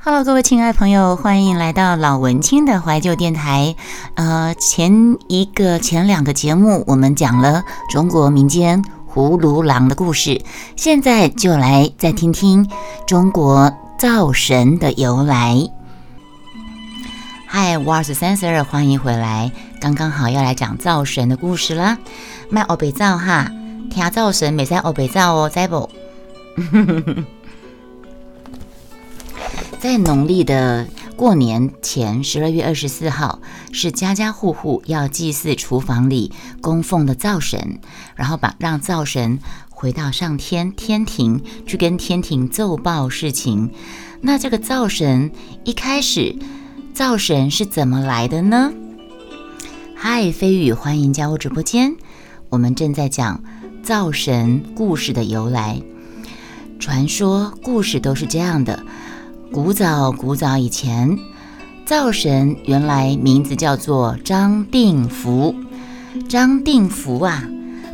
Hello，各位亲爱朋友，欢迎来到老文青的怀旧电台。呃，前一个、前两个节目我们讲了中国民间葫芦郎的故事，现在就来再听听中国灶神的由来。嗨，我二十三十二，欢迎回来，刚刚好要来讲灶神的故事啦。卖欧北灶哈，听灶神没在欧北灶哦，在不？在农历的过年前，十二月二十四号是家家户户要祭祀厨房里供奉的灶神，然后把让灶神回到上天天庭去跟天庭奏报事情。那这个灶神一开始，灶神是怎么来的呢？嗨，飞宇，欢迎加入直播间。我们正在讲灶神故事的由来，传说故事都是这样的。古早古早以前，灶神原来名字叫做张定福。张定福啊，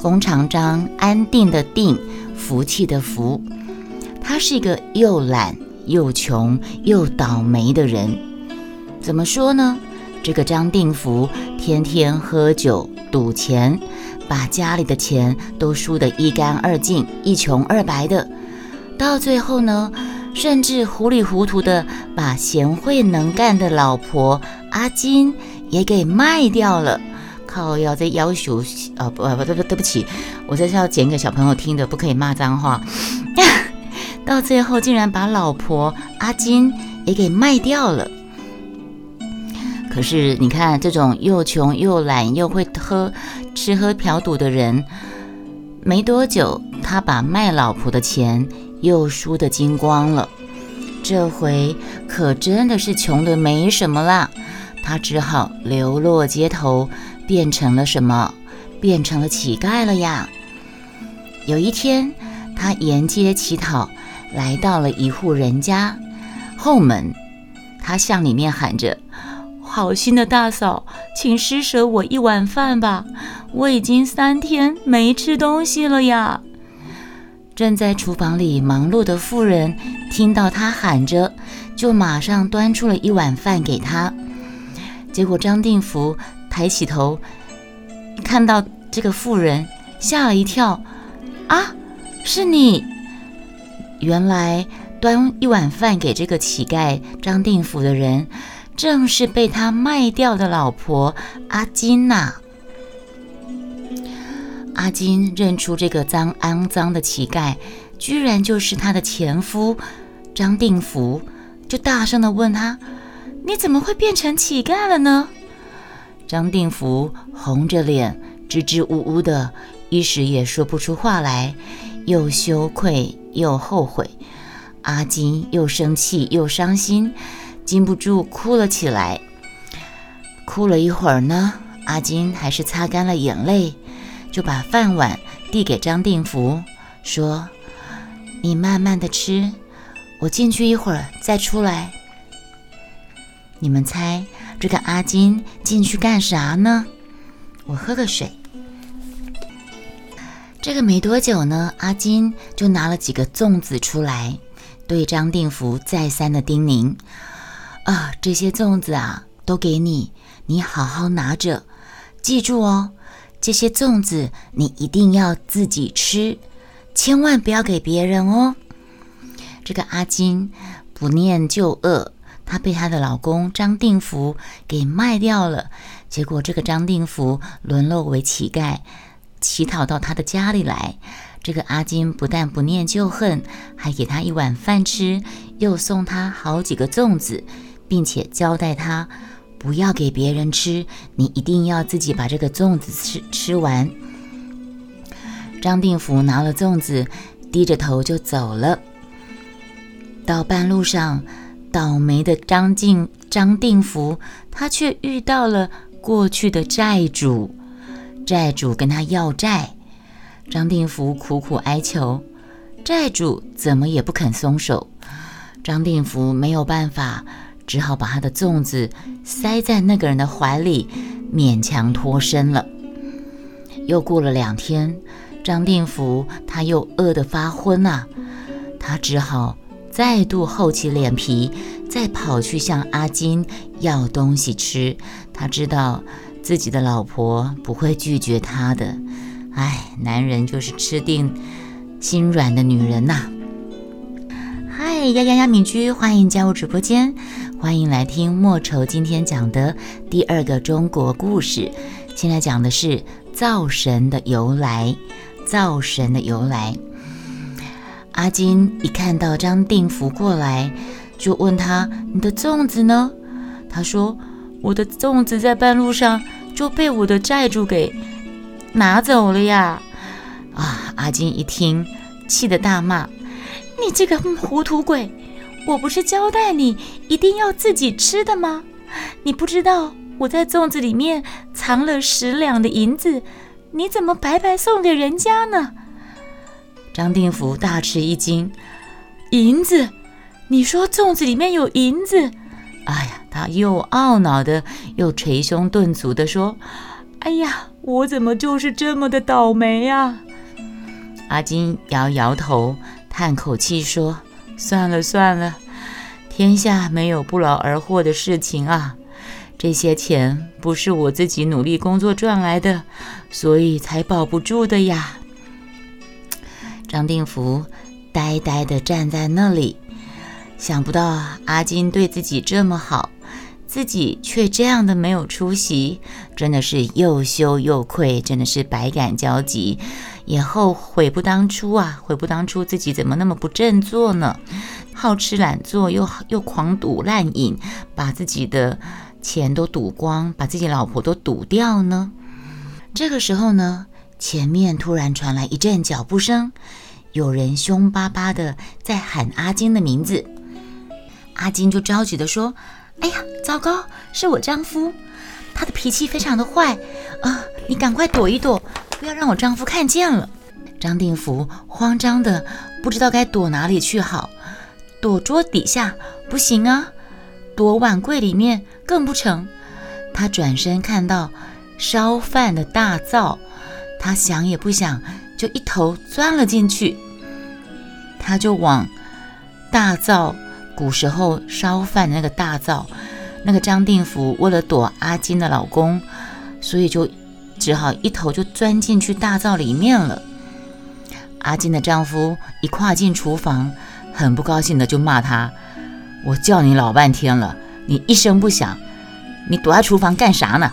弓长张，安定的定，福气的福。他是一个又懒又穷又倒霉的人。怎么说呢？这个张定福天天喝酒赌钱，把家里的钱都输得一干二净，一穷二白的。到最后呢？甚至糊里糊涂的把贤惠能干的老婆阿金也给卖掉了。靠，要在要求啊不不对不对不起，我这是要剪给小朋友听的，不可以骂脏话。到最后竟然把老婆阿金也给卖掉了。可是你看，这种又穷又懒又会喝吃喝嫖赌的人，没多久他把卖老婆的钱。又输得精光了，这回可真的是穷得没什么啦。他只好流落街头，变成了什么？变成了乞丐了呀。有一天，他沿街乞讨，来到了一户人家后门，他向里面喊着：“好心的大嫂，请施舍我一碗饭吧，我已经三天没吃东西了呀。”正在厨房里忙碌的妇人听到他喊着，就马上端出了一碗饭给他。结果张定福抬起头，看到这个妇人，吓了一跳：“啊，是你！原来端一碗饭给这个乞丐张定福的人，正是被他卖掉的老婆阿金呐。”阿金认出这个脏肮脏的乞丐，居然就是他的前夫张定福，就大声的问他：“你怎么会变成乞丐了呢？”张定福红着脸，支支吾吾的，一时也说不出话来，又羞愧又后悔。阿金又生气又伤心，禁不住哭了起来。哭了一会儿呢，阿金还是擦干了眼泪。就把饭碗递给张定福，说：“你慢慢的吃，我进去一会儿再出来。”你们猜这个阿金进去干啥呢？我喝个水。这个没多久呢，阿金就拿了几个粽子出来，对张定福再三的叮咛：“啊，这些粽子啊，都给你，你好好拿着，记住哦。”这些粽子你一定要自己吃，千万不要给别人哦。这个阿金不念旧恶，她被她的老公张定福给卖掉了。结果这个张定福沦落为乞丐，乞讨到他的家里来。这个阿金不但不念旧恨，还给他一碗饭吃，又送他好几个粽子，并且交代他。不要给别人吃，你一定要自己把这个粽子吃吃完。张定福拿了粽子，低着头就走了。到半路上，倒霉的张静张定福，他却遇到了过去的债主。债主跟他要债，张定福苦苦哀求，债主怎么也不肯松手。张定福没有办法。只好把他的粽子塞在那个人的怀里，勉强脱身了。又过了两天，张定福他又饿得发昏啊，他只好再度厚起脸皮，再跑去向阿金要东西吃。他知道自己的老婆不会拒绝他的。哎，男人就是吃定心软的女人呐！嗨，丫丫丫敏居，欢迎加入直播间，欢迎来听莫愁今天讲的第二个中国故事。现在讲的是灶神的由来。灶神的由来。阿金一看到张定福过来，就问他：“你的粽子呢？”他说：“我的粽子在半路上就被我的债主给。”拿走了呀！啊！阿金一听，气得大骂：“你这个糊涂鬼！我不是交代你一定要自己吃的吗？你不知道我在粽子里面藏了十两的银子，你怎么白白送给人家呢？”张定福大吃一惊：“银子？你说粽子里面有银子？”哎呀，他又懊恼的，又捶胸顿足的说：“哎呀！”我怎么就是这么的倒霉呀？阿金摇摇头，叹口气说：“算了算了，天下没有不劳而获的事情啊。这些钱不是我自己努力工作赚来的，所以才保不住的呀。”张定福呆呆地站在那里，想不到阿金对自己这么好。自己却这样的没有出息，真的是又羞又愧，真的是百感交集，也后悔不当初啊，悔不当初自己怎么那么不振作呢？好吃懒做，又又狂赌滥饮，把自己的钱都赌光，把自己老婆都赌掉呢？这个时候呢，前面突然传来一阵脚步声，有人凶巴巴的在喊阿金的名字，阿金就着急的说。哎呀，糟糕！是我丈夫，他的脾气非常的坏啊！你赶快躲一躲，不要让我丈夫看见了。张定福慌张的不知道该躲哪里去好，躲桌底下不行啊，躲碗柜里面更不成。他转身看到烧饭的大灶，他想也不想就一头钻了进去，他就往大灶。古时候烧饭的那个大灶，那个张定福为了躲阿金的老公，所以就只好一头就钻进去大灶里面了。阿金的丈夫一跨进厨房，很不高兴的就骂他：“我叫你老半天了，你一声不响，你躲在厨房干啥呢？”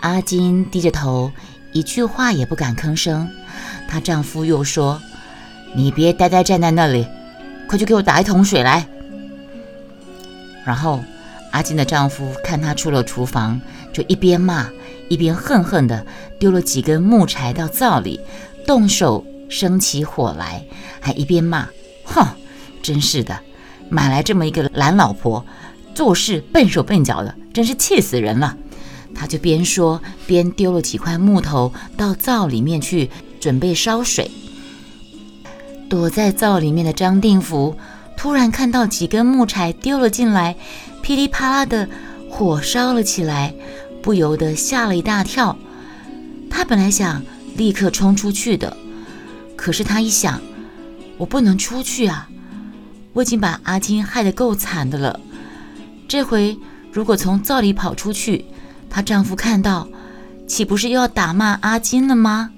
阿金低着头，一句话也不敢吭声。她丈夫又说：“你别呆呆站在那里。”快去给我打一桶水来！然后阿金的丈夫看她出了厨房，就一边骂一边恨恨地丢了几根木柴到灶里，动手生起火来，还一边骂：“哼，真是的，买来这么一个懒老婆，做事笨手笨脚的，真是气死人了。”他就边说边丢了几块木头到灶里面去，准备烧水。躲在灶里面的张定福突然看到几根木柴丢了进来，噼里啪啦的火烧了起来，不由得吓了一大跳。他本来想立刻冲出去的，可是他一想，我不能出去啊！我已经把阿金害得够惨的了，这回如果从灶里跑出去，她丈夫看到，岂不是又要打骂阿金了吗？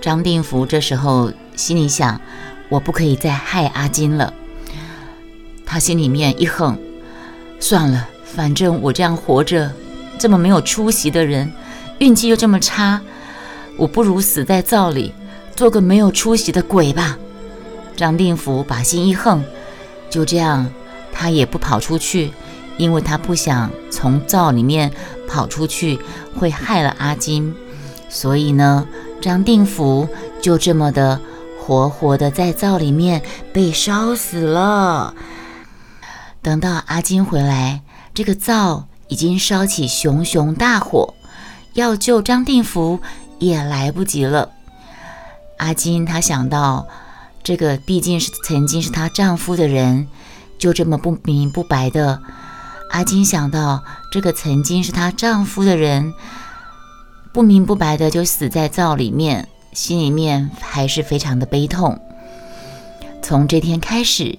张定福这时候心里想：“我不可以再害阿金了。”他心里面一横，算了，反正我这样活着，这么没有出息的人，运气又这么差，我不如死在灶里，做个没有出息的鬼吧。张定福把心一横，就这样，他也不跑出去，因为他不想从灶里面跑出去，会害了阿金，所以呢。张定福就这么的活活的在灶里面被烧死了。等到阿金回来，这个灶已经烧起熊熊大火，要救张定福也来不及了。阿金她想到，这个毕竟是曾经是她丈夫的人，就这么不明不白的。阿金想到，这个曾经是她丈夫的人。不明不白的就死在灶里面，心里面还是非常的悲痛。从这天开始，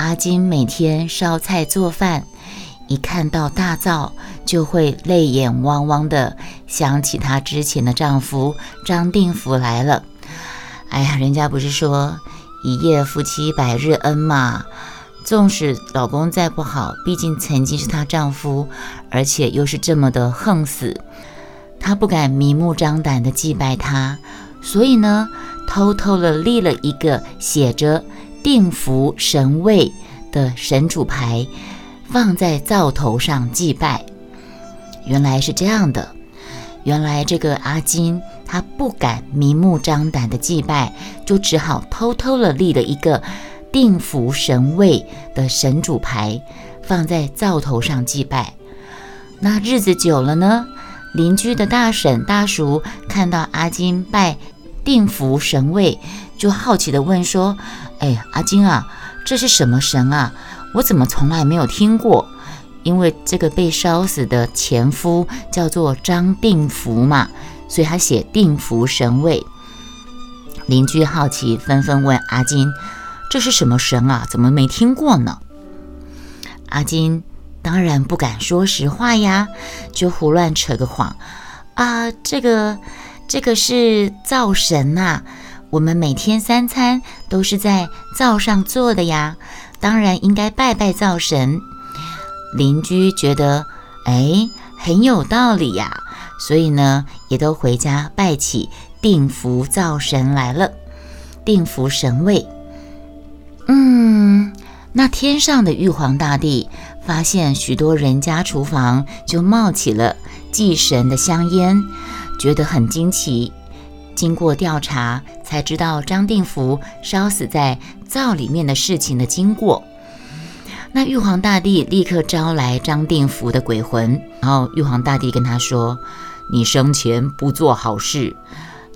阿金每天烧菜做饭，一看到大灶就会泪眼汪汪的想起她之前的丈夫张定福来了。哎呀，人家不是说一夜夫妻百日恩嘛？纵使老公再不好，毕竟曾经是她丈夫，而且又是这么的横死，她不敢明目张胆的祭拜他，所以呢，偷偷的立了一个写着“定福神位”的神主牌，放在灶头上祭拜。原来是这样的，原来这个阿金他不敢明目张胆的祭拜，就只好偷偷的立了一个。定福神位的神主牌放在灶头上祭拜，那日子久了呢，邻居的大婶大叔看到阿金拜定福神位，就好奇的问说：“哎，阿金啊，这是什么神啊？我怎么从来没有听过？因为这个被烧死的前夫叫做张定福嘛，所以他写定福神位。”邻居好奇，纷纷问阿金。这是什么神啊？怎么没听过呢？阿金当然不敢说实话呀，就胡乱扯个谎啊！这个这个是灶神呐，我们每天三餐都是在灶上做的呀，当然应该拜拜灶神。邻居觉得哎很有道理呀，所以呢也都回家拜起定福灶神来了，定福神位。嗯，那天上的玉皇大帝发现许多人家厨房就冒起了祭神的香烟，觉得很惊奇。经过调查，才知道张定福烧死在灶里面的事情的经过。那玉皇大帝立刻招来张定福的鬼魂，然后玉皇大帝跟他说：“你生前不做好事。”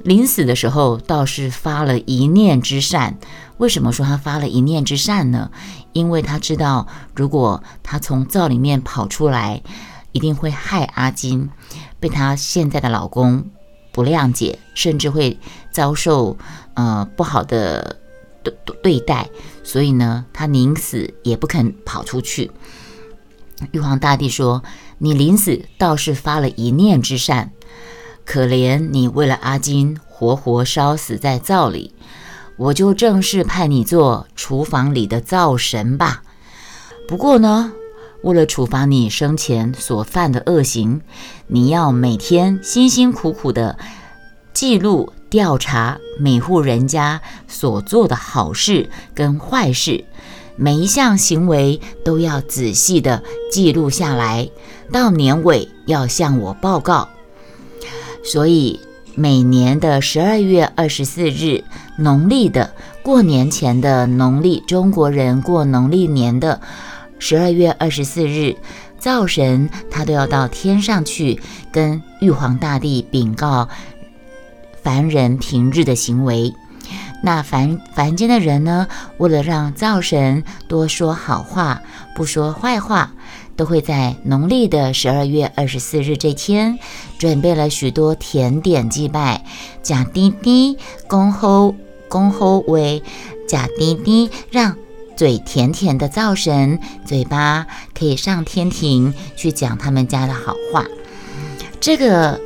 临死的时候倒是发了一念之善。为什么说他发了一念之善呢？因为他知道，如果他从灶里面跑出来，一定会害阿金，被她现在的老公不谅解，甚至会遭受呃不好的对对待。所以呢，她宁死也不肯跑出去。玉皇大帝说：“你临死倒是发了一念之善。”可怜你为了阿金活活烧死在灶里，我就正式派你做厨房里的灶神吧。不过呢，为了处罚你生前所犯的恶行，你要每天辛辛苦苦的记录调查每户人家所做的好事跟坏事，每一项行为都要仔细的记录下来，到年尾要向我报告。所以每年的十二月二十四日，农历的过年前的农历中国人过农历年的十二月二十四日，灶神他都要到天上去跟玉皇大帝禀告凡人平日的行为。那凡凡间的人呢，为了让灶神多说好话，不说坏话。都会在农历的十二月二十四日这天，准备了许多甜点祭拜，假滴滴恭候恭候为假滴滴，让嘴甜甜的灶神嘴巴可以上天庭去讲他们家的好话。这个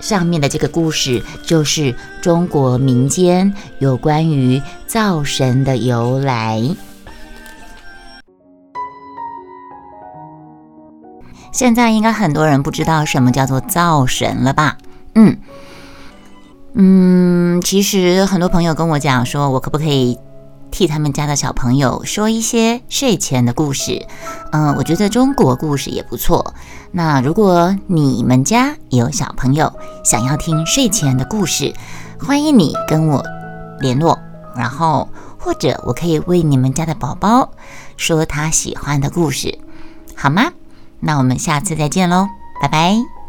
上面的这个故事，就是中国民间有关于灶神的由来。现在应该很多人不知道什么叫做灶神了吧？嗯嗯，其实很多朋友跟我讲说，我可不可以替他们家的小朋友说一些睡前的故事？嗯，我觉得中国故事也不错。那如果你们家有小朋友想要听睡前的故事，欢迎你跟我联络，然后或者我可以为你们家的宝宝说他喜欢的故事，好吗？那我们下次再见喽，拜拜。